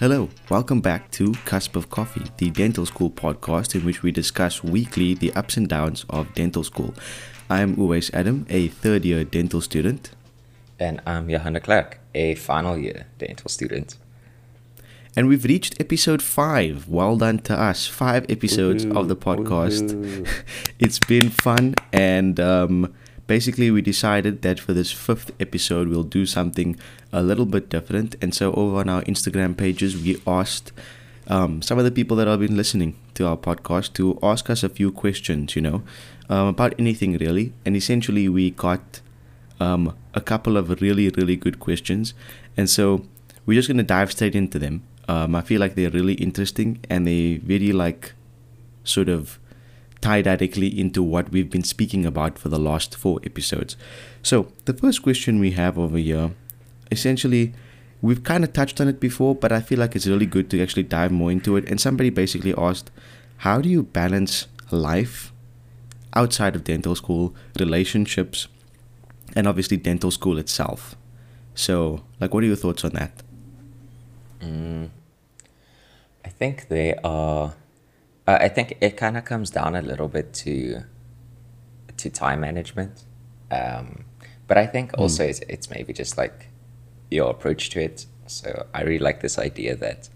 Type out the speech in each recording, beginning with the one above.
Hello, welcome back to Cusp of Coffee, the dental school podcast in which we discuss weekly the ups and downs of dental school. I'm Uwais Adam, a third year dental student. And I'm Johan de Klerk, a final year dental student. And we've reached episode five. Well done to us. Five episodes of the podcast. it's been fun. And um, basically, we decided that for this fifth episode, we'll do something a little bit different. And so, over on our Instagram pages, we asked um, some of the people that have been listening to our podcast to ask us a few questions, you know, um, about anything really. And essentially, we got um, a couple of really, really good questions. And so, we're just going to dive straight into them. Um, I feel like they're really interesting and they very like sort of tie directly into what we've been speaking about for the last four episodes. So the first question we have over here, essentially, we've kind of touched on it before, but I feel like it's really good to actually dive more into it. And somebody basically asked, how do you balance life outside of dental school, relationships, and obviously dental school itself? So, like, what are your thoughts on that? Mm, I think they are. Uh, I think it kind of comes down a little bit to to time management, um, but I think hmm. also mm. it's, it's maybe just like your approach to it. So I really like this idea that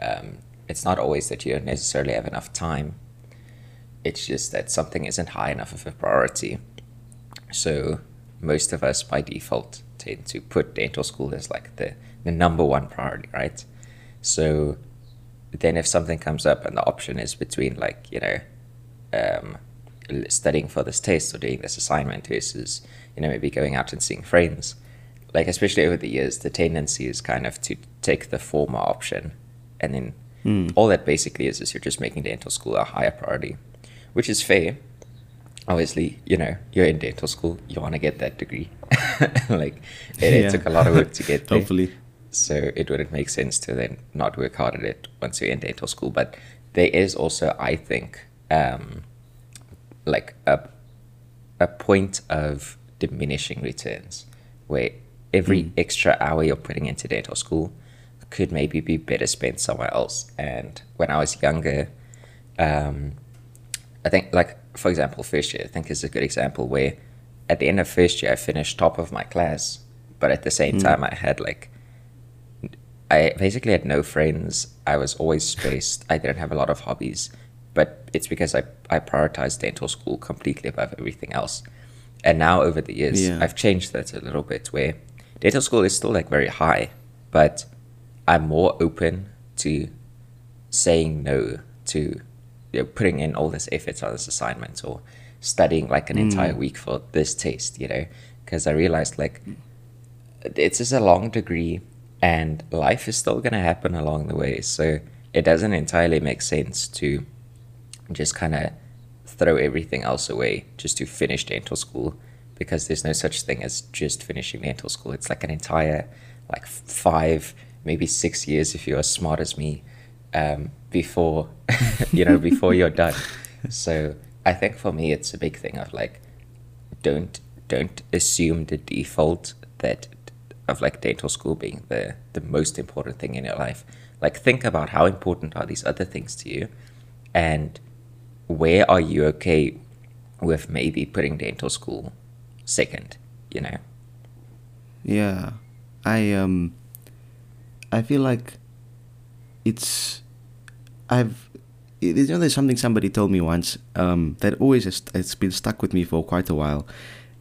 um, it's not always that you don't necessarily have enough time. It's just that something isn't high enough of a priority. So most of us by default tend to put dental school as like the, the number one priority, right? So then if something comes up and the option is between like you know um, studying for this test or doing this assignment versus you know maybe going out and seeing friends like especially over the years the tendency is kind of to take the former option and then mm. all that basically is is you're just making dental school a higher priority which is fair obviously you know you're in dental school you want to get that degree like it, yeah. it, took a lot of work to get there hopefully so it wouldn't make sense to then not work hard at it once you're in dental school. But there is also, I think, um, like a a point of diminishing returns where every mm. extra hour you're putting into dental school could maybe be better spent somewhere else. And when I was younger, um, I think, like for example, first year, I think is a good example where at the end of first year I finished top of my class, but at the same mm. time I had like I basically had no friends. I was always stressed. I didn't have a lot of hobbies, but it's because I, I prioritized dental school completely above everything else. And now over the years, yeah. I've changed that a little bit where dental school is still like very high, but I'm more open to saying no to you know, putting in all this effort on this assignment or studying like an mm. entire week for this test, you know, because I realized like it's just a long degree and life is still going to happen along the way. So it doesn't entirely make sense to just kind of throw everything else away just to finish dental school because there's no such thing as just finishing dental school. It's like an entire, like five, maybe six years if you're as smart as me, um, before, you know, before you're done. So I think for me, it's a big thing of like, don't don't assume the default that of like dental school being the the most important thing in your life. Like think about how important are these other things to you and where are you okay with maybe putting dental school second you know? Yeah. I um i feel like it's i've you know there's something somebody told me once um that always has, it's been stuck with me for quite a while.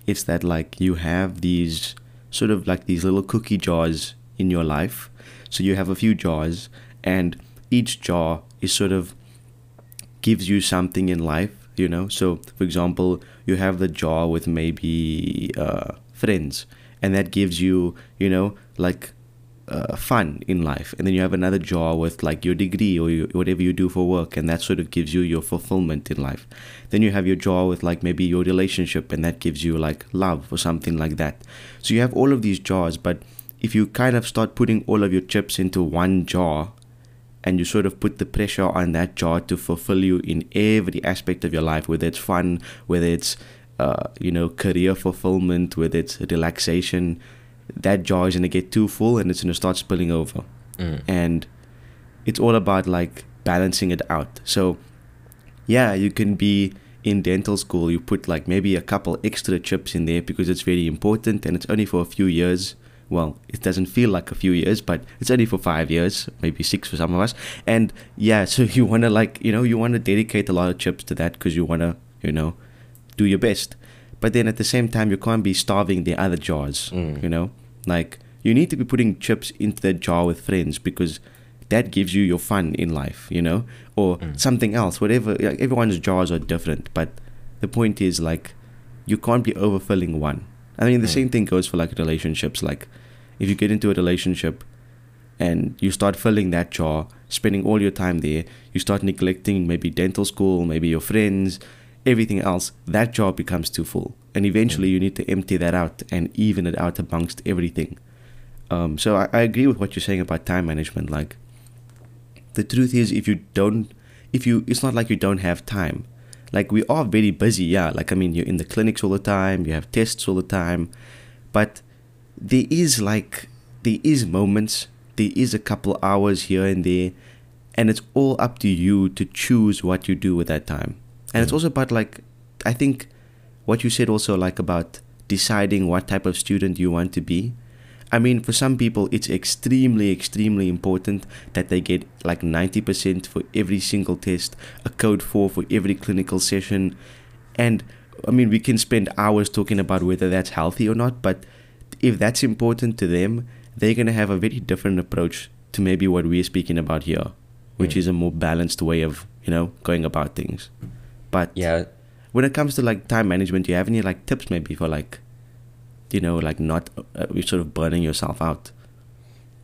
It's that like you have these sort of like these little cookie jars in your life. So you have a few jars, and each jar is sort of gives you something in life, you know. So, for example, you have the jar with maybe uh, friends, and that gives you, you know, like uh, fun in life and then you have another jar with like your degree or your, whatever you do for work and that sort of gives you your fulfillment in life. Then you have your jar with like maybe your relationship and that gives you like love or something like that. So you have all of these jars but if you kind of start putting all of your chips into one jar and you sort of put the pressure on that jar to fulfill you in every aspect of your life whether it's fun whether it's uh, you know career fulfillment whether it's relaxation that jar is going to get too full and it's going to start spilling over. Mm. And it's all about like balancing it out. So yeah, you can be in dental school, you put like maybe a couple extra chips in there because it's very important and it's only for a few years. Well, it doesn't feel like a few years, but it's only for five years, maybe six for some of us. And yeah, so you want to like, you know, you want to dedicate a lot of chips to that because you want to, you know, do your best. But then at the same time, you can't be starving the other jars, Mm. you know? Like, you need to be putting chips into that jar with friends because that gives you your fun in life, you know, or something else, whatever. Like, everyone's jars are different, but the point is like you can't be overfilling one. I mean, the same thing goes for like relationships. Like, if you get into a relationship and you start filling that jar, spending all your time there, you start neglecting maybe dental school, maybe your friends, everything else, that jar becomes too full. And eventually you need to empty that out and even it out amongst everything. Um, so I, I agree with what you're saying about time management. Like, the truth is, if you don't, if you, it's not like you don't have time. Like, we are very busy, yeah. Like, I mean, you're in the clinics all the time, you have tests all the time, but there is like, there is moments, there is a couple hours here and there, and it's all up to you to choose what you do with that time. And it's also about like, I think what you said also like about deciding what type of student you want to be. I mean, for some people, it's extremely, extremely important that they get like 90% for every single test, a code 4 for every clinical session. And I mean, we can spend hours talking about whether that's healthy or not, but if that's important to them, they're going to have a very different approach to maybe what we're speaking about here, which Mm. is a more balanced way of, you know, going about things. But Yeah. when it comes to like time management, do you have any like tips maybe for like, you know, like not uh, sort of burning yourself out?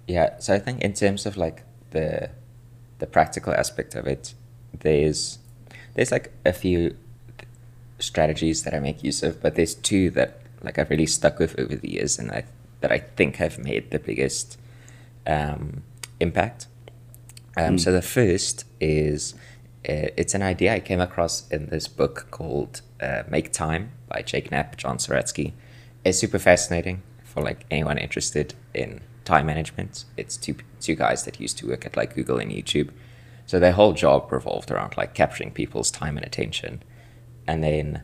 Yeah, so I think in terms of like the the practical aspect of it, there's there's like a few strategies that I make use of, but there's two that like I've really stuck with over the years, and I that I think have made the biggest um, impact. Um, So the first is it's an idea I came across in this book called uh, Make Time by Jake Knapp, John Zeratsky. It's super fascinating for like anyone interested in time management. It's two two guys that used to work at like Google and YouTube, so their whole job revolved around like capturing people's time and attention. And then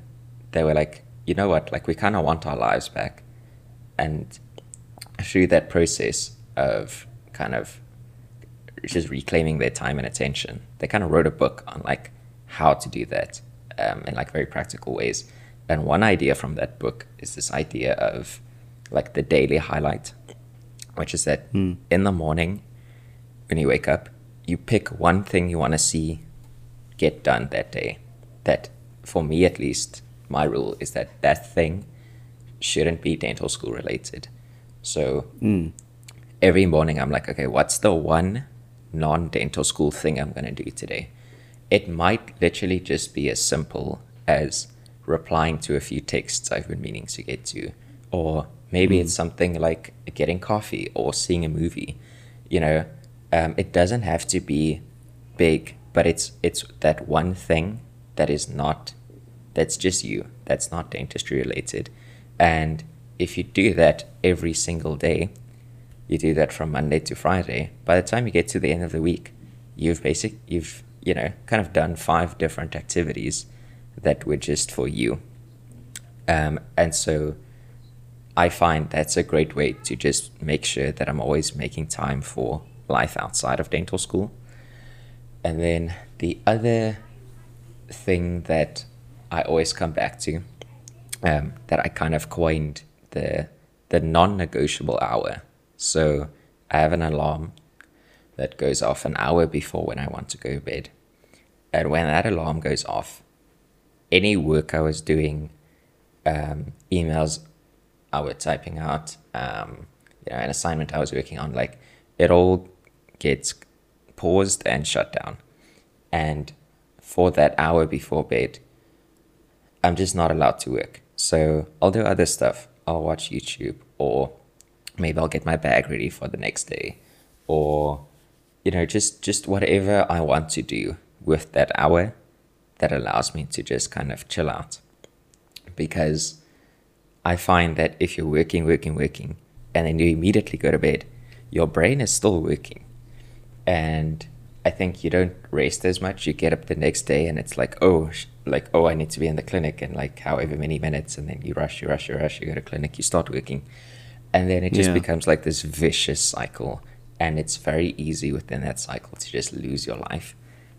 they were like, you know what, like we kind of want our lives back, and through that process of kind of just reclaiming their time and attention. They kind of wrote a book on like how to do that um, in like very practical ways. And one idea from that book is this idea of like the daily highlight, which is that in the morning when you wake up, you pick one thing you want to see get done that day. That, for me at least, my rule is that that thing shouldn't be dental school related. So every morning I'm like, okay, what's the one non dental school thing I'm going to do today? It might literally just be as simple as replying to a few texts I've been meaning to get to, or maybe it's something like getting coffee or seeing a movie. You know, um, it doesn't have to be big, but it's it's that one thing that is not that's just you that's not dentistry related and if you do that every single day you do that from monday to friday by the time you get to the end of the week you've basic you've you know kind of done five different activities that were just for you um, and so i find that's a great way to just make sure that i'm always making time for life outside of dental school and then the other thing that I always come back to, um, that I kind of coined the the non-negotiable hour. So I have an alarm that goes off an hour before when I want to go to bed, and when that alarm goes off, any work I was doing, um, emails I was typing out, um, you know, an assignment I was working on, like it all gets paused and shut down. And for that hour before bed, I'm just not allowed to work. So I'll do other stuff. I'll watch YouTube or maybe I'll get my bag ready for the next day or you know just just whatever I want to do with that hour that allows me to just kind of chill out. Because I find that if you're working, working, working, and then you immediately go to bed, your brain is still working. And I think you don't rest as much. You get up the next day and it's like, oh, like, oh, I need to be in the clinic in like however many minutes. And then you rush, you rush, you rush, you go to clinic, you start working. And then it just Yeah. becomes like this vicious cycle. And it's very easy within that cycle to just lose your life.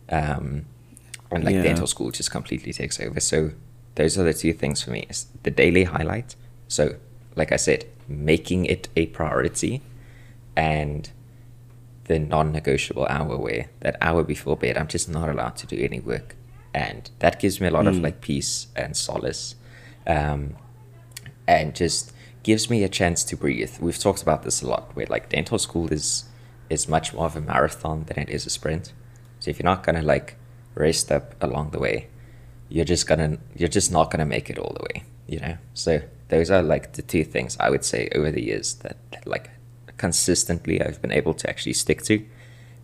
Um, and like Yeah. dental school just completely takes over. So those are the two things for me is the daily highlight. So like I said, making it a priority and the non-negotiable hour where that hour before bed I'm just not allowed to do any work. And that gives me a lot of like peace and solace. Um, and just gives me a chance to breathe. We've talked about this a lot where like dental school is is much more of a marathon than it is a sprint. So if you're not gonna like rest up along the way, you're just gonna you're just not gonna make it all the way, you know? So those are like the two things I would say over the years that like consistently I've been able to actually stick to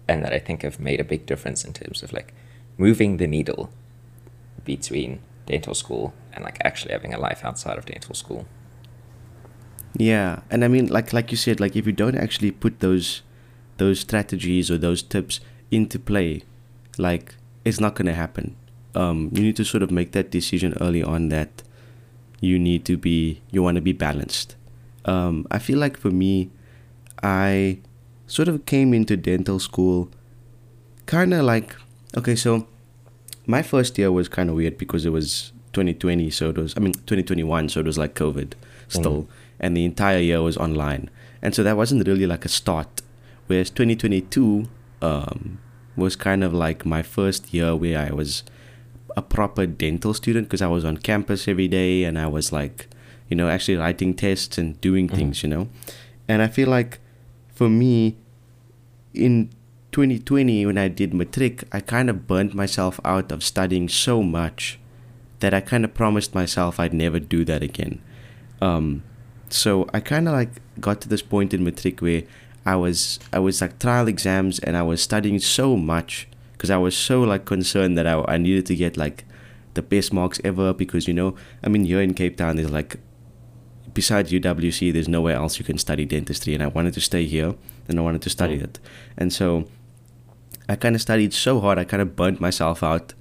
and that I think have made a big difference in terms of like moving the needle between dental school and like actually having a life outside of dental school. Yeah, and I mean, like like you said, like if you don't actually put those those strategies or those tips into play, like it's not gonna happen. Um, you need to sort of make that decision early on that you need to be you want to be balanced. Um, I feel like for me, I sort of came into dental school kind of like okay, so my first year was kind of weird because it was 2020, so it was I mean 2021, so it was like COVID still, and the entire year was online, and so that wasn't really like a start. Whereas 2022 um, was kind of like my first year where I was a proper dental student because I was on campus every day and I was like, you know, actually writing tests and doing things, you know, and I feel like for me in 2020 when I did matric, I kind of burnt myself out of studying so much that I kind of promised myself I'd never do that again. Um, so I kind of like got to this point in matric where I was I was like trial exams and I was studying so much because I was so like concerned that I, I needed to get like the best marks ever because you know I mean here in Cape Town there's like besides UWC there's nowhere else you can study dentistry and I wanted to stay here and I wanted to study oh. it. And so I kind of studied so hard I kind of burnt myself out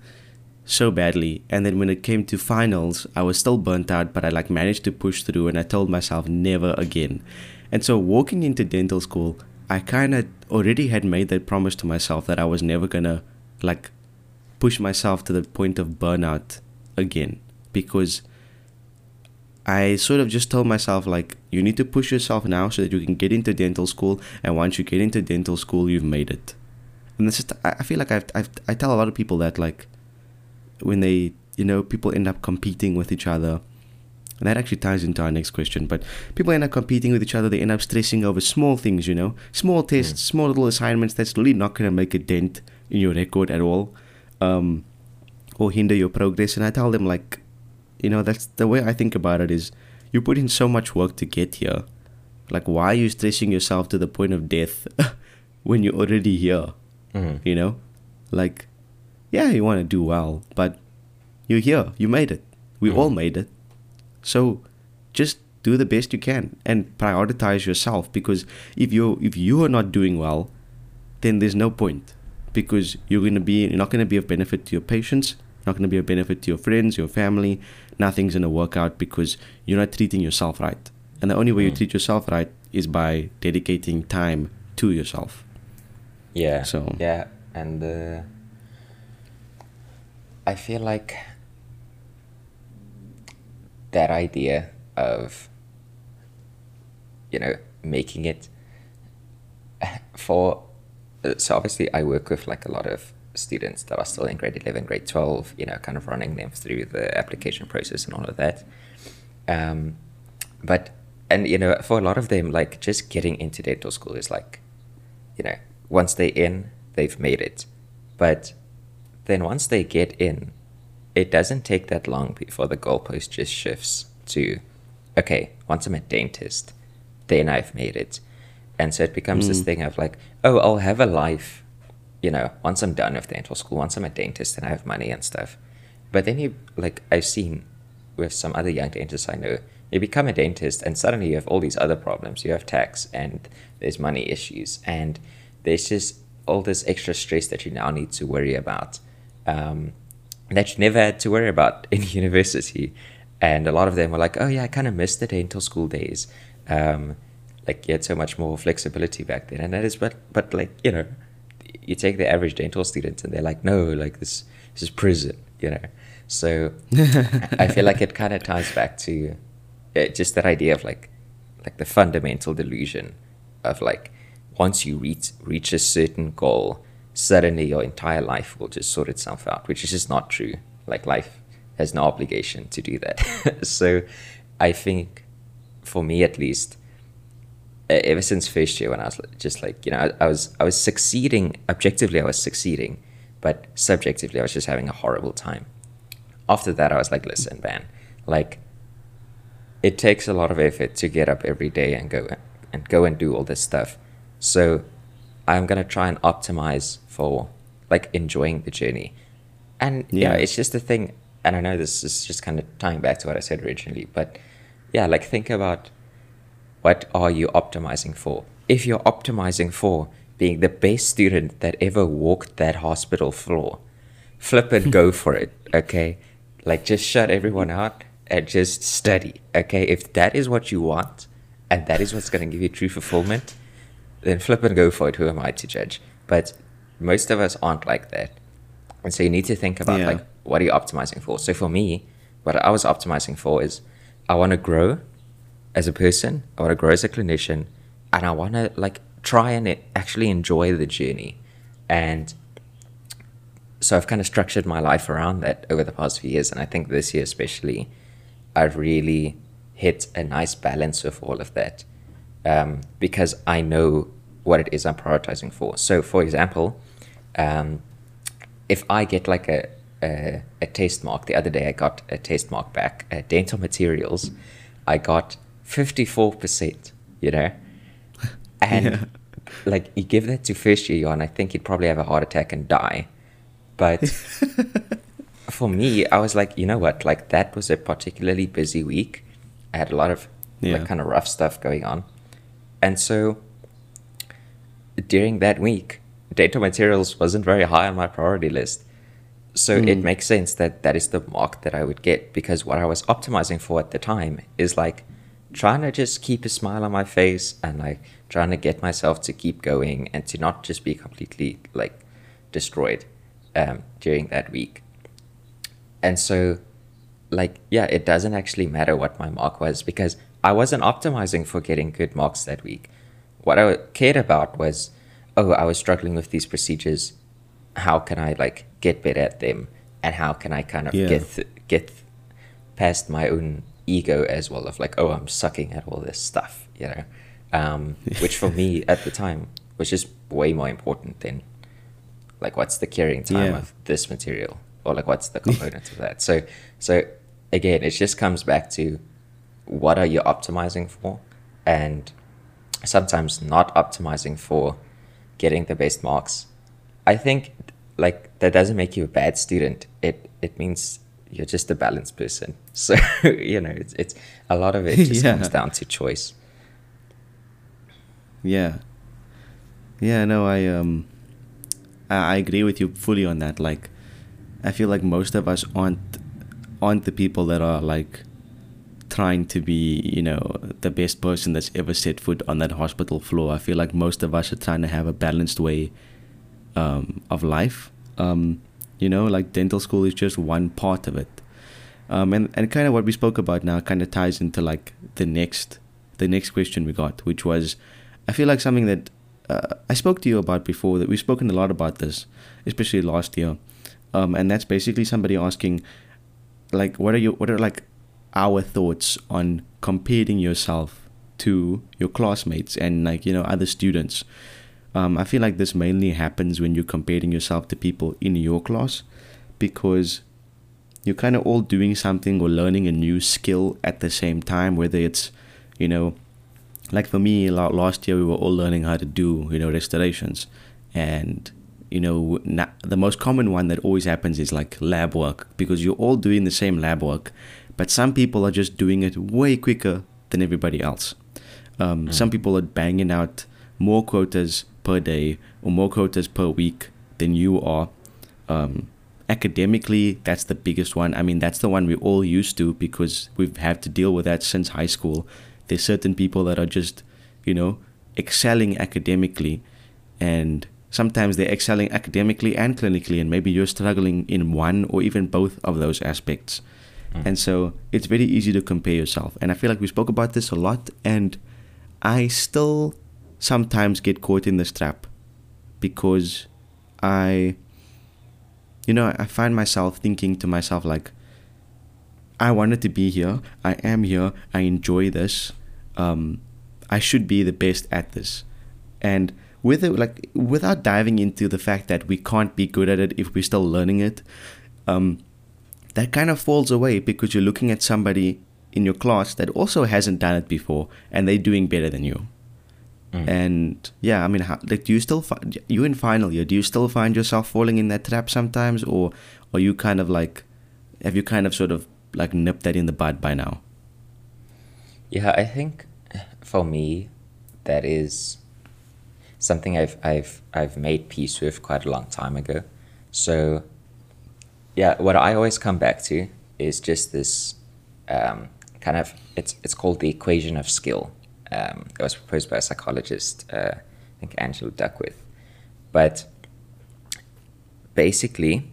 so badly and then when it came to finals I was still burnt out but I like managed to push through and I told myself never again. And so walking into dental school I kind of already had made that promise to myself that I was never gonna like push myself to the point of burnout again because I sort of just told myself like you need to push yourself now so that you can get into dental school and once you get into dental school you've made it. And that's just I I feel like I've, I've I tell a lot of people that like when they you know people end up competing with each other. And that actually ties into our next question but people end up competing with each other they end up stressing over small things you know? Small tests small little assignments that's really not going to make a dent in your record at all um, or hinder your progress. And i tell them like you know that's the way i think about it is you put in so much work to get here. Like why are you stressing yourself to the point of death when you're already here? Mhm. you know? Like yeah you want to do well but you're here. You made it. We all made it. So just do the best you can and prioritize yourself because if you if you are not doing well then there's no point because you're going to be you're not going to be of benefit to your patients not going to be of benefit to your friends your family. Nothing's going to work out because you're not treating yourself right. And the only way you treat yourself right is by dedicating time to yourself. Yeah. So- yeah, and uh, I feel like that idea of you know making it for so obviously I work with like a lot of students that are still in grade 11 grade 12 you know kind of running them through the application process and all of that. Um, but and you know for a lot of them like just getting into dental school is like you know once they're in they've made it. But then once they get in it doesn't take that long before the goalpost just shifts to okay once i'm a dentist then i've made it. And so it becomes this mm. thing of like oh i'll have a life you know once i'm done with dental school once i'm a dentist and i have money and stuff. But then you like i've seen with some other young dentists i know you become a dentist and suddenly you have all these other problems. You have tax and there's money issues and there's just all this extra stress that you now need to worry about um, that you never had to worry about in university. And a lot of them were like, oh, yeah, I kind of missed the dental school days. Um, like, you had so much more flexibility back then. And that is, but, but like, you know, you take the average dental student and they're like, no, like this, this is prison, you know. So I feel like it kind of ties back to uh, just that idea of like, like the fundamental delusion of like, once you reach reach a certain goal, suddenly your entire life will just sort itself out, which is just not true. Like life has no obligation to do that. so I think for me at least, ever since first year when I was just like, you know, I, I was I was succeeding objectively I was succeeding, but subjectively I was just having a horrible time. After that I was like, listen, man, like it takes a lot of effort to get up every day and go and go and do all this stuff. So I'm gonna try and optimize for like enjoying the journey. And yeah, yeah it's just a thing and I know this is just kind of tying back to what I said originally, but yeah, like think about what are you optimizing for? If you're optimizing for being the best student that ever walked that hospital floor, flip and go for it, okay? Like just shut everyone out and just study, okay? If that is what you want and that is what's going to give you true fulfillment, then flip and go for it. Who am I to judge? But most of us aren't like that. And so you need to think about yeah. like, what are you optimizing for? So for me, what I was optimizing for is I want to grow as a person, I want to grow as a clinician, and I want to like try and actually enjoy the journey. And so I've kind of structured my life around that over the past few years. And I think this year, especially, I've really hit a nice balance of all of that um, because I know what it is I'm prioritizing for. So, for example, um, if I get like a, a, a taste mark, the other day I got a taste mark back at dental materials, I got 54%, you know? And yeah. like you give that to first year and I think you'd probably have a heart attack and die. But for me, I was like, you know what? Like that was a particularly busy week. I had a lot of yeah. like kind of rough stuff going on. And so during that week, dental materials wasn't very high on my priority list. So mm. it makes sense that that is the mark that I would get because what I was optimizing for at the time is like trying to just keep a smile on my face and like trying to get myself to keep going and to not just be completely like destroyed um, during that week. And so, like, yeah, it doesn't actually matter what my mark was because I wasn't optimizing for getting good marks that week. What I cared about was, oh, I was struggling with these procedures. How can I like get better at them, and how can I kind of yeah. get th- get past my own ego as well of like, oh, I'm sucking at all this stuff, you know, um, which for me at the time was just way more important than like what's the curing time yeah. of this material or like what's the component of that. So so again, it just comes back to what are you optimizing for and sometimes not optimizing for getting the best marks. I think like that doesn't make you a bad student. It it means you're just a balanced person. So you know it's it's a lot of it just yeah. comes down to choice. Yeah. Yeah no i um I, I agree with you fully on that. Like i feel like most of us aren't aren't the people that are like trying to be, you know, the best person that's ever set foot on that hospital floor. I feel like most of us are trying to have a balanced way um, of life. Um, you know, like dental school is just one part of it. Um, and, and kind of what we spoke about now kind of ties into like the next the next question we got, which was I feel like something that uh, I spoke to you about before that we've spoken a lot about this, especially last year. Um, and that's basically somebody asking like what are you what are like our thoughts on comparing yourself to your classmates and like you know other students. Um, i feel like this mainly happens when you're comparing yourself to people in your class because you're kind of all doing something or learning a new skill at the same time whether it's you know like for me last year we were all learning how to do you know restorations. And you know the most common one that always happens is like lab work because you're all doing the same lab work but some people are just doing it way quicker than everybody else. Um, mm. Some people are banging out more quotas per day or more quotas per week than you are. Um, academically, that's the biggest one. I mean, that's the one we're all used to because we've had to deal with that since high school. There's certain people that are just, you know, excelling academically, and sometimes they're excelling academically and clinically, and maybe you're struggling in one or even both of those aspects. Mm. And so it's very easy to compare yourself. And I feel like we spoke about this a lot, and I still sometimes get caught in this trap because I, you know, I find myself thinking to myself, like, I wanted to be here. I am here. I enjoy this. Um, I should be the best at this. And with it, like, without diving into the fact that we can't be good at it if we're still learning it, um, that kind of falls away because you're looking at somebody in your class that also hasn't done it before and they're doing better than you. Mm. And yeah, I mean, how, like, do you still find you in final year? Do you still find yourself falling in that trap sometimes, or are you kind of like, have you kind of sort of like nipped that in the bud by now? Yeah, I think for me, that is something I've I've I've made peace with quite a long time ago. So, yeah, what I always come back to is just this um, kind of it's it's called the equation of skill. Um, it was proposed by a psychologist, uh, I think Angela Duckworth. But basically,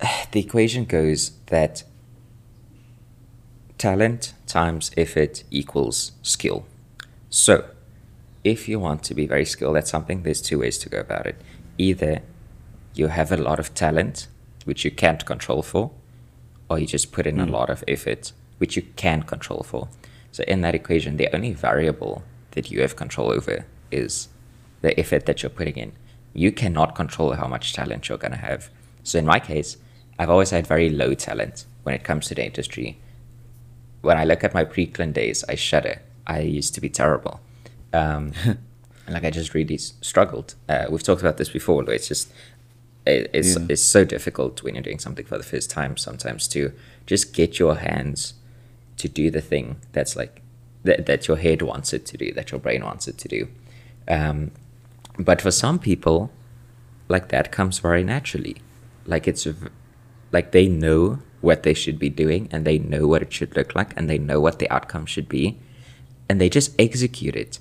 the equation goes that talent times effort equals skill. So, if you want to be very skilled at something, there's two ways to go about it. Either you have a lot of talent, which you can't control for, or you just put in mm. a lot of effort, which you can control for. So in that equation, the only variable that you have control over is the effort that you're putting in. You cannot control how much talent you're going to have. So in my case, I've always had very low talent when it comes to the industry. When I look at my pre-clin days, I shudder. I used to be terrible. Um, like I just really struggled. Uh, we've talked about this before. It's just it's yeah. it's so difficult when you're doing something for the first time sometimes to just get your hands to do the thing that's like that, that your head wants it to do, that your brain wants it to do. Um, but for some people, like that comes very naturally. Like it's like they know what they should be doing and they know what it should look like and they know what the outcome should be and they just execute it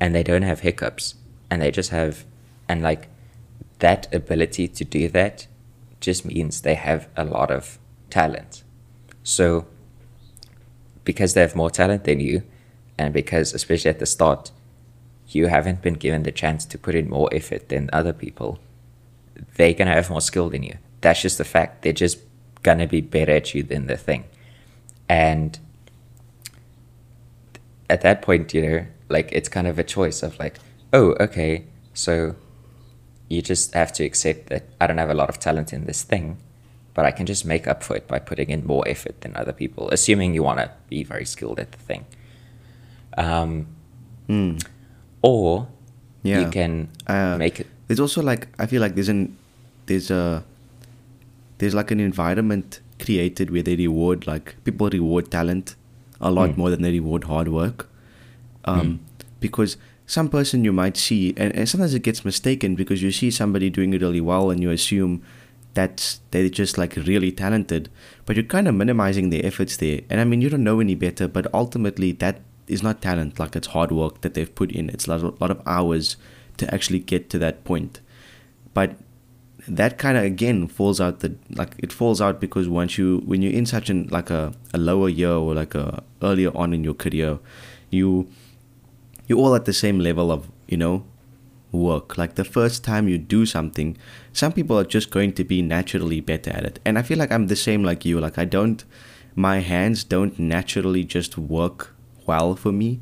and they don't have hiccups and they just have and like that ability to do that just means they have a lot of talent. So, because they have more talent than you, and because, especially at the start, you haven't been given the chance to put in more effort than other people, they're going to have more skill than you. That's just the fact. They're just going to be better at you than the thing. And at that point, you know, like it's kind of a choice of like, oh, okay, so you just have to accept that I don't have a lot of talent in this thing, but I can just make up for it by putting in more effort than other people, assuming you want to be very skilled at the thing. Um, mm. Or yeah. you can uh, make it. There's also like I feel like there's an there's a there's like an environment created where they reward like people reward talent a lot mm. more than they reward hard work, um, mm. because some person you might see, and, and sometimes it gets mistaken because you see somebody doing it really well and you assume that they're just like really talented, but you're kind of minimizing their efforts there. And I mean, you don't know any better, but ultimately that is not talent. Like it's hard work that they've put in. It's a lot of, lot of hours to actually get to that point. But that kind of again falls out the like it falls out because once you when you're in such an like a, a lower year or like a earlier on in your career, you you're all at the same level of, you know, work. Like the first time you do something, some people are just going to be naturally better at it. And I feel like I'm the same like you. Like I don't, my hands don't naturally just work well for me.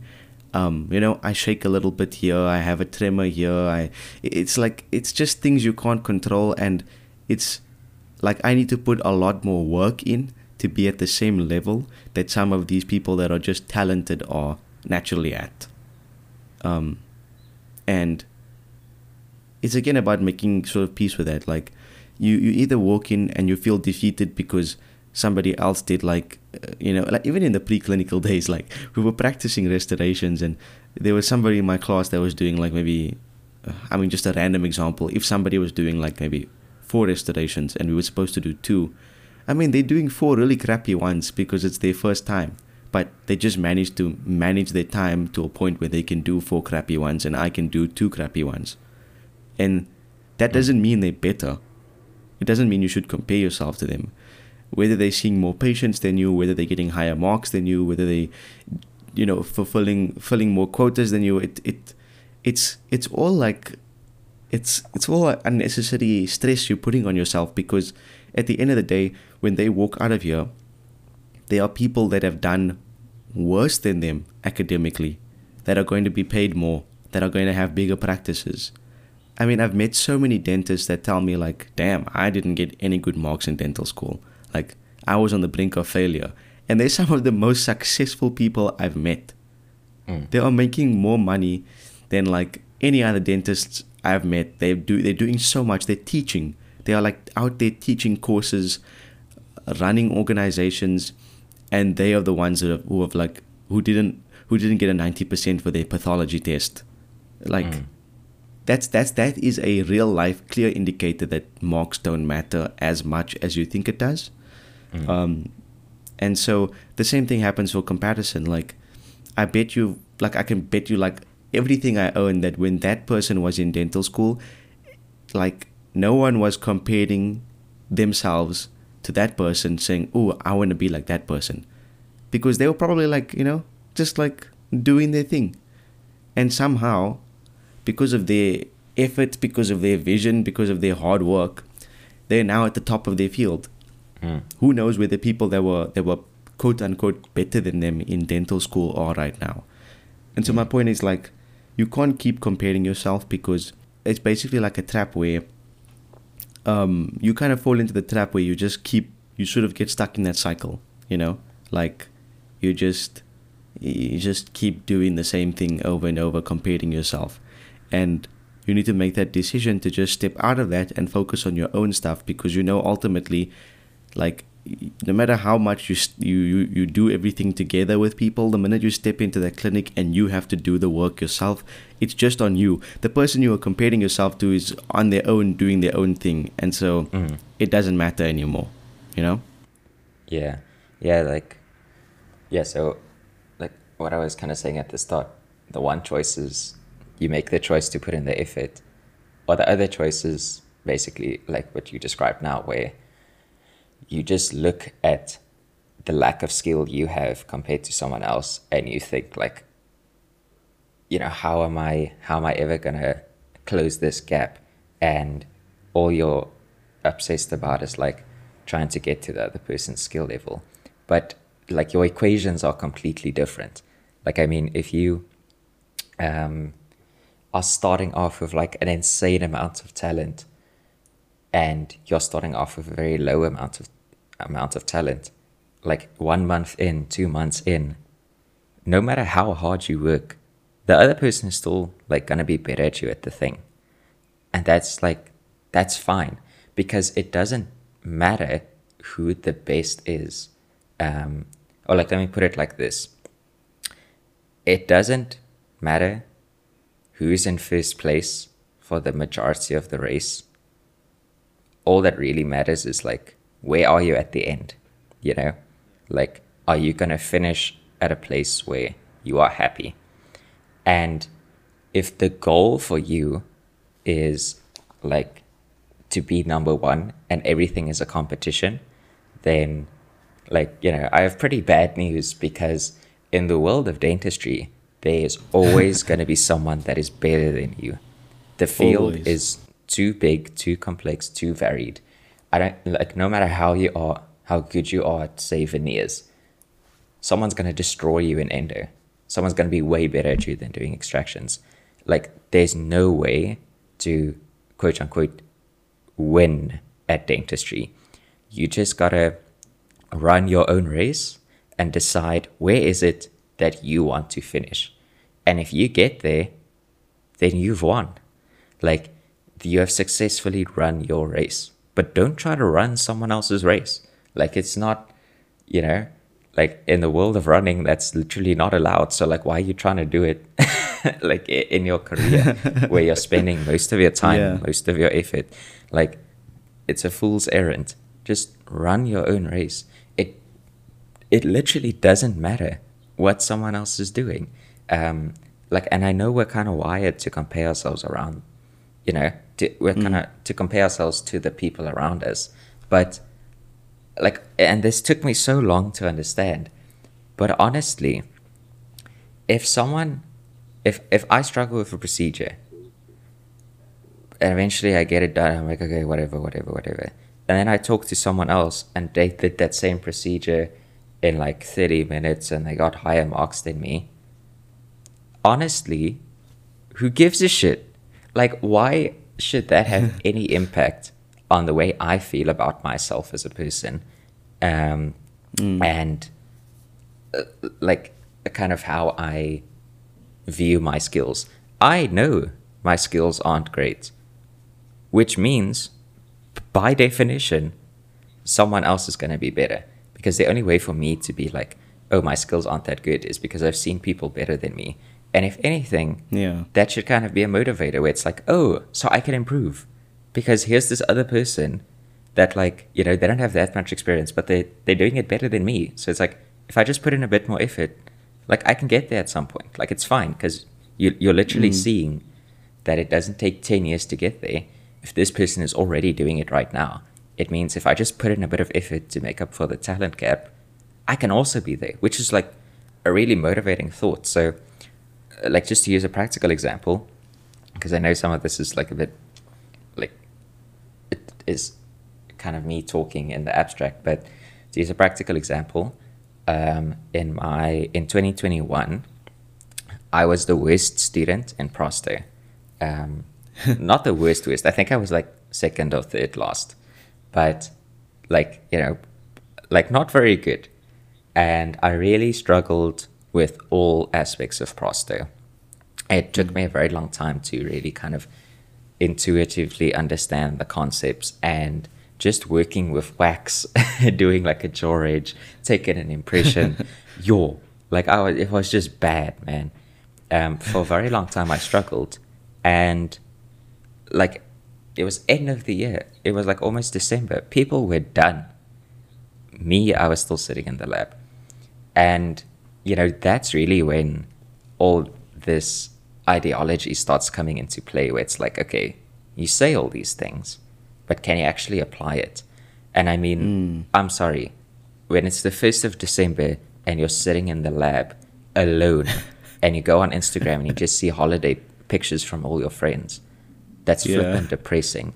Um, you know, I shake a little bit here. I have a tremor here. I, it's like it's just things you can't control, and it's like I need to put a lot more work in to be at the same level that some of these people that are just talented are naturally at. Um, and it's again about making sort of peace with that. Like you, you either walk in and you feel defeated because somebody else did like uh, you know like even in the preclinical days like we were practicing restorations and there was somebody in my class that was doing like maybe uh, I mean, just a random example. If somebody was doing like maybe four restorations and we were supposed to do two, I mean, they're doing four really crappy ones because it's their first time. But they just manage to manage their time to a point where they can do four crappy ones and I can do two crappy ones. And that doesn't mean they're better. It doesn't mean you should compare yourself to them. Whether they're seeing more patients than you, whether they're getting higher marks than you, whether they, you know, fulfilling filling more quotas than you, it it, it's it's all like, it's it's all unnecessary stress you're putting on yourself because at the end of the day, when they walk out of here, there are people that have done worse than them academically, that are going to be paid more, that are going to have bigger practices I mean, I've met so many dentists that tell me, like, damn, I didn't get any good marks in dental school. Like, I was on the brink of failure. And they're some of the most successful people I've met. Mm. They are making more money than like any other dentists I've met. They do they're doing so much. They're teaching. They are like out there teaching courses, running organizations, and they are the ones that have, who have like who didn't who didn't get a ninety percent for their pathology test. Like mm that's that's that is a real life clear indicator that marks don't matter as much as you think it does. Mm. Um, and so the same thing happens for comparison. Like, I bet you, like, I can bet you, like, everything I own that when that person was in dental school, like, no one was comparing themselves to that person saying, Oh, I want to be like that person. Because they were probably like, you know, just like doing their thing. And somehow because of their effort, because of their vision, because of their hard work, they're now at the top of their field. Mm. Who knows where the people that were that were quote unquote better than them in dental school are right now. And so mm. my point is like you can't keep comparing yourself because it's basically like a trap where um, you kind of fall into the trap where you just keep you sort of get stuck in that cycle, you know? Like you just you just keep doing the same thing over and over comparing yourself and you need to make that decision to just step out of that and focus on your own stuff because you know ultimately like no matter how much you you you do everything together with people the minute you step into that clinic and you have to do the work yourself it's just on you the person you are comparing yourself to is on their own doing their own thing and so mm. it doesn't matter anymore you know yeah yeah like yeah so like what i was kind of saying at the start the one choice is you make the choice to put in the effort. Or the other choice is basically like what you described now, where you just look at the lack of skill you have compared to someone else and you think like you know how am i how am i ever going to close this gap? And all you're obsessed about is like trying to get to the other person's skill level. But like your equations are completely different. Like i mean if you um are starting off with like an insane amount of talent and you're starting off with a very low amount of amount of talent. Like one month in two months in no matter how hard you work the other person is still like gonna be better at you at the thing. And that's like that's fine because it doesn't matter who the best is. Um or like let me put it like this. It doesn't matter who is in first place for the majority of the race, all that really matters is like, where are you at the end? You know, like, are you going to finish at a place where you are happy? And if the goal for you is like to be number one and everything is a competition, then like, you know, I have pretty bad news because in the world of dentistry, there is always going to be someone that is better than you. The field always. is too big, too complex, too varied. I don't like no matter how you are, how good you are at say veneers, someone's to destroy you in endo. Someone's to be way better at you than doing extractions. Like there's no way to quote unquote win at dentistry. You just got to run your own race and decide where is it that you want to finish. And if you get there, then you've won. Like you have successfully run your race. But don't try to run someone else's race. Like it's not, you know, like in the world of running, that's literally not allowed. So like, why are you trying to do it? like in your career where you're spending most of your time, Yeah. most of your effort. Like it's a fool's errand. Just run your own race. It it literally doesn't matter what someone else is doing. Um, like, and I know we're kind of wired to compare ourselves around, you know, to, we're mm. kind of to compare ourselves to the people around us. But like, and this took me so long to understand. But honestly, if someone, if if I struggle with a procedure, and eventually I get it done, I'm like, okay, whatever, whatever, whatever. And then I talk to someone else and they did that same procedure in like 30 minutes and they got higher marks than me. Honestly, who gives a shit? Like, why should that have any impact on the way I feel about myself as a person? Um, And uh, like, kind of how I view my skills. I know my skills aren't great, which means, by definition, someone else is going to be better. Because the only way for me to be like, oh, my skills aren't that good is because I've seen people better than me. And if anything, Yeah. that should kind of be a motivator where it's like, oh, so I can improve. Because here's this other person that like, you know, they don't have that much experience, but they they're doing it better than me. So it's like if I just put in a bit more effort, like I can get there at some point. Like it's fine because you you're literally mm. seeing that it doesn't take ten years to get there. If this person is already doing it right now, it means if I just put in a bit of effort to make up for the talent gap, I can also be there, which is like a really motivating thought. So, like just to use a practical example, because I know some of this is like a bit like it is kind of me talking in the abstract, but to use a practical example, um, in my in 2021, I was the worst student in Prosto. Um, not the worst worst. I think I was like second or third last, but like you know, like not very good. And I really struggled with all aspects of Prosto. It took me a very long time to really kind of intuitively understand the concepts and just working with wax, doing like a jaw edge, taking an impression, yo, like I was, it was just bad, man. Um, for a very long time, I struggled, and like it was end of the year. It was like almost December. People were done. Me, I was still sitting in the lab, and you know that's really when all this ideology starts coming into play where it's like okay you say all these things but can you actually apply it and i mean mm. i'm sorry when it's the 1st of december and you're sitting in the lab alone and you go on instagram and you just see holiday pictures from all your friends that's Yeah. depressing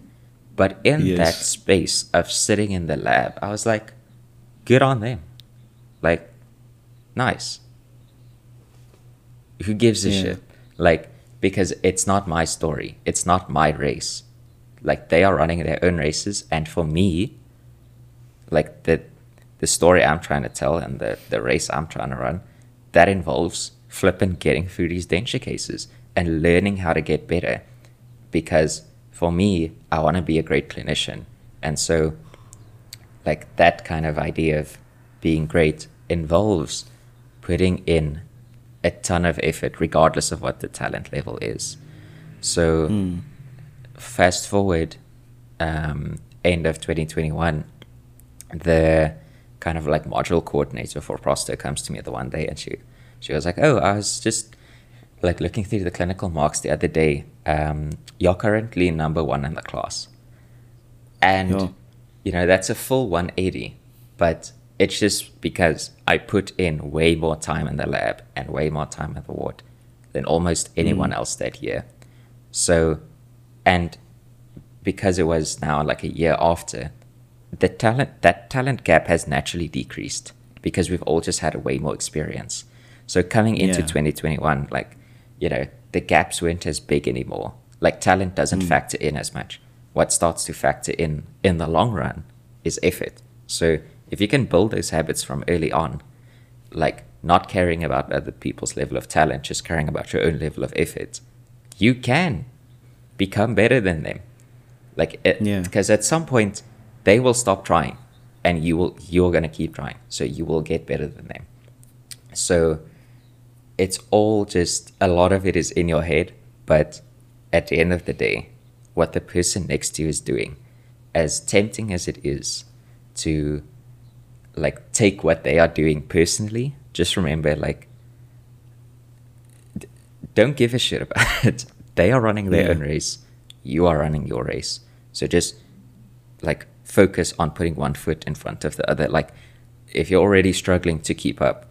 but in Yes. that space of sitting in the lab i was like good on them like nice who gives a Yeah. shit? Like, because it's not my story. It's not my race. Like, they are running their own races. And for me, like, the, the story I'm trying to tell and the, the race I'm trying to run, that involves flipping getting through these denture cases and learning how to get better. Because for me, I want to be a great clinician. And so, like, that kind of idea of being great involves putting in a ton of effort, regardless of what the talent level is. So, fast forward, um, end of 2021, the kind of like module coordinator for Prosto comes to me the one day and she, she was like, Oh, I was just like looking through the clinical marks the other day. Um, you're currently number one in the class. And, Yeah. you know, that's a full 180. But it's just because I put in way more time in the lab and way more time at the ward than almost anyone mm. else that year. So, and because it was now like a year after, the talent that talent gap has naturally decreased because we've all just had a way more experience. So coming into Yeah. 2021, like you know, the gaps weren't as big anymore. Like talent doesn't mm. factor in as much. What starts to factor in in the long run is effort. So if you can build those habits from early on, like not caring about other people's level of talent, just caring about your own level of effort, you can become better than them. Like, it, Yeah. because at some point they will stop trying, and you will you're gonna keep trying, so you will get better than them. So, it's all just a lot of it is in your head, but at the end of the day, what the person next to you is doing, as tempting as it is to like take what they are doing personally, just remember like d- don't give a shit about it. They are running their Yeah. own race. You are running your race. So just like focus on putting one foot in front of the other. Like if you're already struggling to keep up,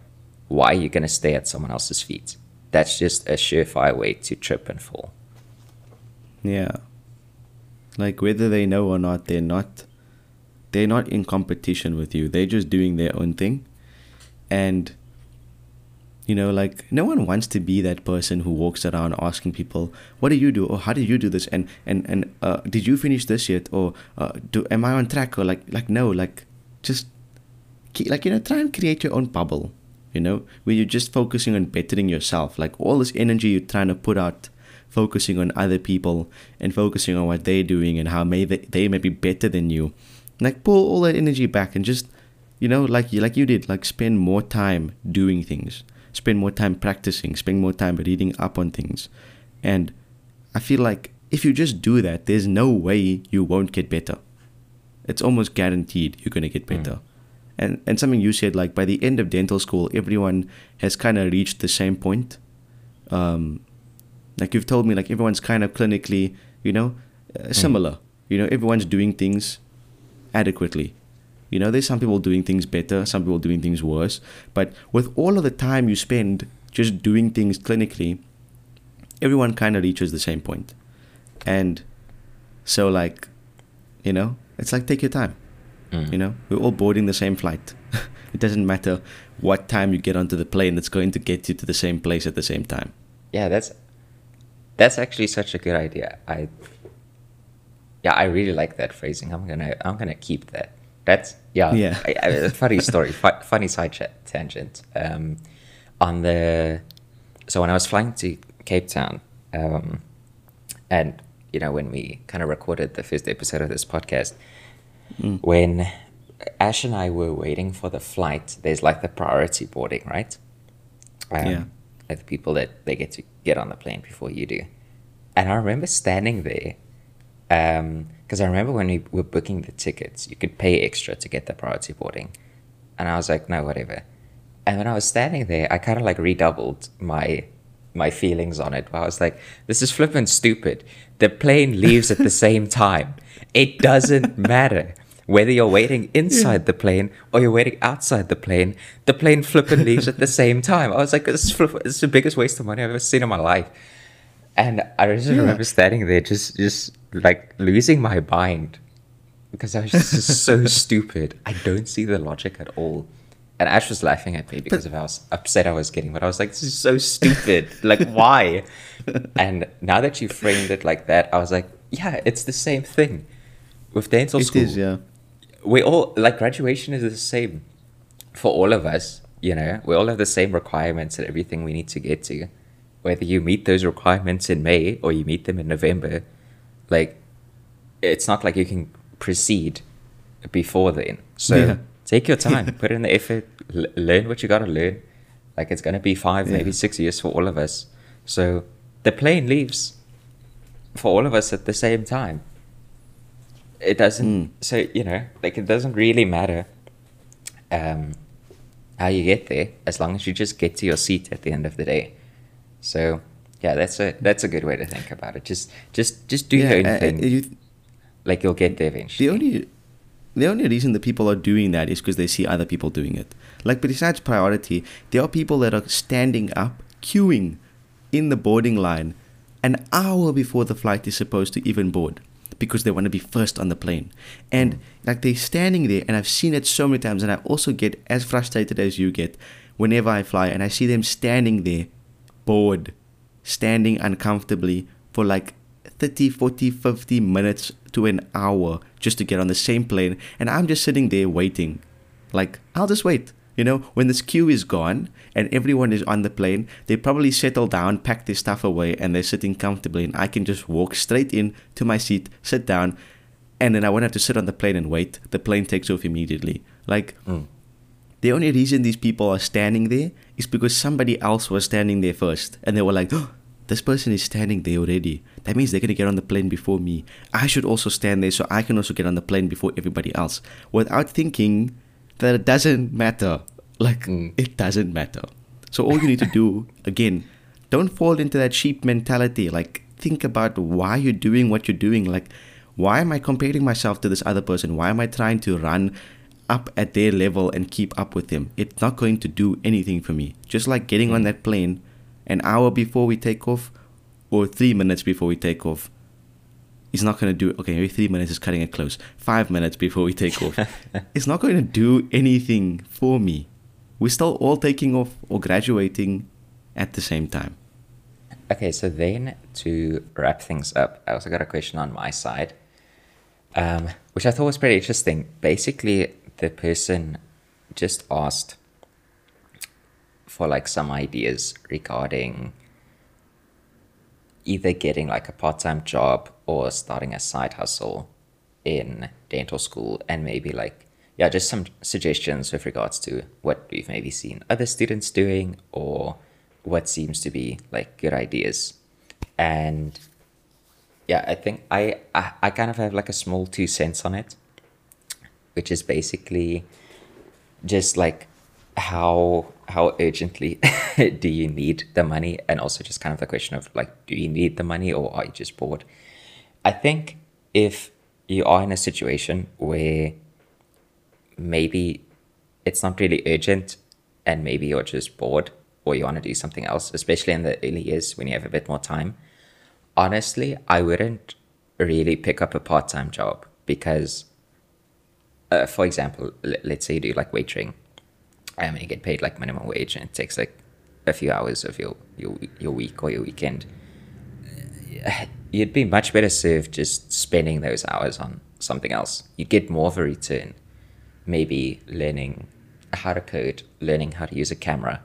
why are you going to stay at someone else's feet? That's just a surefire way to trip and fall. Yeah. Like whether they know or not, they're not they're not in competition with you. They're just doing their own thing. And you know, like no one wants to be that person who walks around asking people, "What do you do?" or "How did you do this?" and and and uh, "Did you finish this yet?" or uh, "Do am I on track?" or like like no, like just ke- like you know, try and create your own bubble. You know, where you're just focusing on bettering yourself. Like all this energy you're trying to put out, focusing on other people and focusing on what they're doing and how may they, they may be better than you. Like pull all that energy back and just, you know, like you like you did, like spend more time doing things, spend more time practicing, spend more time reading up on things, and I feel like if you just do that, there's no way you won't get better. It's almost guaranteed you're gonna get better. And and something you said like by the end of dental school, everyone has kind of reached the same point. Um, like you've told me, like everyone's kind of clinically, you know, uh, similar. You know, everyone's doing things adequately. You know, there's some people doing things better, some people doing things worse. But with all of the time you spend just doing things clinically, everyone kind of reaches the same point. And so, like, you know, it's like take your time. Mm. You know, we're all boarding the same flight. it doesn't matter what time you get onto the plane, it's going to get you to the same place at the same time. Yeah, that's that's actually such a good idea. I yeah, I really like that phrasing. I'm gonna I'm gonna keep that. That's yeah. Yeah. I, I, funny story. fu- funny side chat tangent. Um, on the so when I was flying to Cape Town, um, and you know when we kind of recorded the first episode of this podcast, when Ash and I were waiting for the flight, there's like the priority boarding, right? Um, Yeah. Like the people that they get to get on the plane before you do. And I remember standing there, Um, because I remember when we were booking the tickets, you could pay extra to get the priority boarding. And I was like, no, whatever. And when I was standing there, I kind of like redoubled my my feelings on it. I was like, this is flippin' stupid. The plane leaves at the same time. It doesn't matter whether you're waiting inside the plane or you're waiting outside the plane. The plane flippin' leaves at the same time. I was like, this is, this is the biggest waste of money I've ever seen in my life. And I just Yeah. remember standing there, just just like losing my mind because I was just, so stupid. I don't see the logic at all. And Ash was laughing at me because of how upset I was getting. But I was like, this is so stupid. like, why? And now that you framed it like that, I was like, yeah, it's the same thing with dental It school. is, yeah. We all like graduation is the same for all of us. You know, we all have the same requirements and everything we need to get to. Whether you meet those requirements in May or you meet them in November, like it's not like you can proceed before then. So Yeah. take your time, put in the effort, l- learn what you got to learn. Like it's going to be five, Yeah. maybe six years for all of us. So the plane leaves for all of us at the same time. It doesn't, Mm. so, you know, like it doesn't really matter um, how you get there as long as you just get to your seat at the end of the day. So, yeah, that's a that's a good way to think about it. Just just just do your own uh, thing. uh, you- like you'll get there eventually. the only the only reason that people are doing that is because they see other people doing it. Like besides priority, there are people that are standing up, queuing in the boarding line an hour before the flight is supposed to even board because they want to be first on the plane. And like they're standing there and I've seen it so many times and I also get as frustrated as you get whenever I fly and I see them standing there bored, standing uncomfortably for like 30, 40, 50 minutes to an hour just to get on the same plane. And I'm just sitting there waiting. Like, I'll just wait. You know, when this queue is gone and everyone is on the plane, they probably settle down, pack their stuff away, and they're sitting comfortably. And I can just walk straight in to my seat, sit down, and then I won't have to sit on the plane and wait. The plane takes off immediately. Like, mm. The only reason these people are standing there is because somebody else was standing there first. And they were like, oh, this person is standing there already. That means they're going to get on the plane before me. I should also stand there so I can also get on the plane before everybody else. Without thinking that it doesn't matter. Like, mm. it doesn't matter. So all you need to do, again, don't fall into that sheep mentality. Like, think about why you're doing what you're doing. Like, why am I comparing myself to this other person? Why am I trying to run up at their level and keep up with them? It's not going to do anything for me. Just like getting on that plane an hour before we take off or three minutes before we take off. It's not going to do, okay, maybe three minutes is cutting it close. Five minutes before we take off. it's not going to do anything for me. We're still all taking off or graduating at the same time. Okay, so then to wrap things up, I also got a question on my side, um, which I thought was pretty interesting. Basically, the person just asked for like some ideas regarding either getting like a part-time job or starting a side hustle in dental school and maybe like yeah just some suggestions with regards to what we've maybe seen other students doing or what seems to be like good ideas. And yeah i think i i, I kind of have like a small two cents on it which is basically just like how how urgently do you need the money? And also just kind of the question of like do you need the money or are you just bored? I think if you are in a situation where maybe it's not really urgent and maybe you're just bored or you want to do something else especially in the early years when you have a bit more time honestly i wouldn't really pick up a part-time job because uh, for example let's say you do like waitering I mean, you get paid like minimum wage, and it takes like a few hours of your your your week or your weekend. You'd be much better served just spending those hours on something else. You'd get more of a return, maybe learning how to code, learning how to use a camera,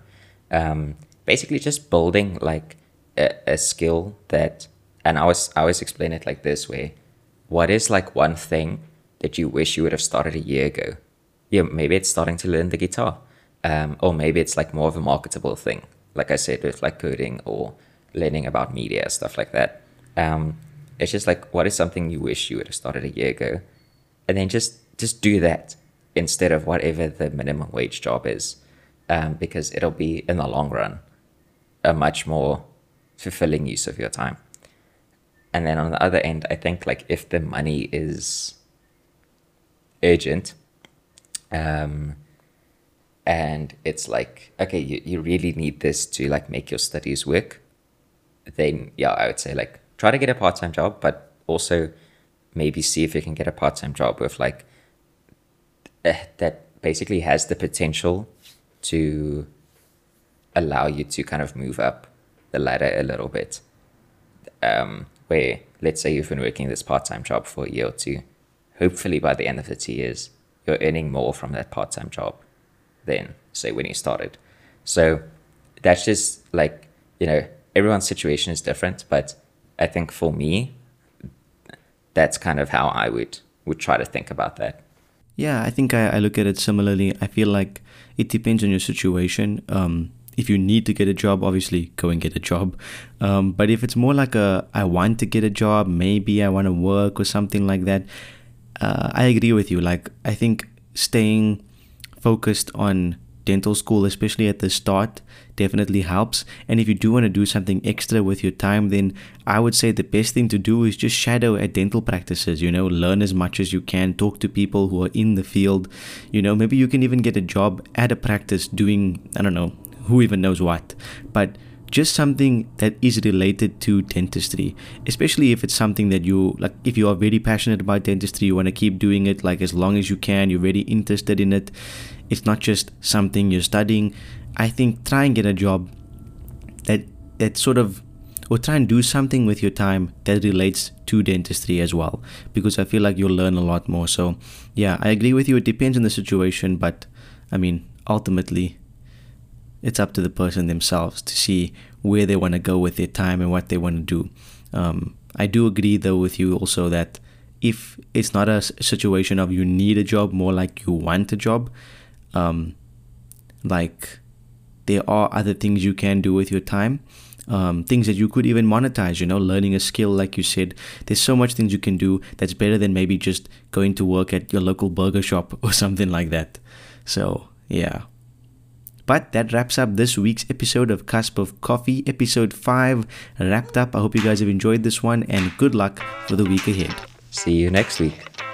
um, basically just building like a, a skill that. And I was I always explain it like this way: what is like one thing that you wish you would have started a year ago? Yeah, maybe it's starting to learn the guitar um, or maybe it's like more of a marketable thing, like I said, with like coding or learning about media, stuff like that. Um, it's just like, what is something you wish you would have started a year ago? And then just, just do that instead of whatever the minimum wage job is, um, because it'll be in the long run a much more fulfilling use of your time. And then on the other end, I think like if the money is urgent, um, and it's like okay you, you really need this to like make your studies work. Then yeah i would say like try to get a part-time job but also maybe see if you can get a part-time job with like uh, that basically has the potential to allow you to kind of move up the ladder a little bit. Um, where let's say you've been working this part-time job for a year or two hopefully by the end of the two years you're earning more from that part-time job than, say when you started. So that's just like, you know, everyone's situation is different, but I think for me, that's kind of how I would would try to think about that. Yeah, I think I, I look at it similarly. I feel like it depends on your situation. Um, if you need to get a job, obviously go and get a job. Um, but if it's more like a I want to get a job, maybe I want to work or something like that, uh, I agree with you. Like I think staying focused on dental school, especially at the start, definitely helps. And if you do want to do something extra with your time, then I would say the best thing to do is just shadow at dental practices, you know, learn as much as you can, talk to people who are in the field. You know, maybe you can even get a job at a practice doing, I don't know, who even knows what. But just something that is related to dentistry especially if it's something that you like if you are very passionate about dentistry you want to keep doing it like as long as you can you're very interested in it it's not just something you're studying. I think try and get a job that that sort of or try and do something with your time that relates to dentistry as well because i feel like you'll learn a lot more. So yeah i agree with you it depends on the situation but i mean ultimately it's up to the person themselves to see where they want to go with their time and what they want to do. Um, I do agree though with you also that if it's not a situation of you need a job, more like you want a job, um, like there are other things you can do with your time um, things that you could even monetize you know learning a skill like you said. There's so much things you can do that's better than maybe just going to work at your local burger shop or something like that. So yeah but that wraps up this week's episode of Cusp of Coffee, episode 5 wrapped up. I hope you guys have enjoyed this one and good luck for the week ahead. See you next week.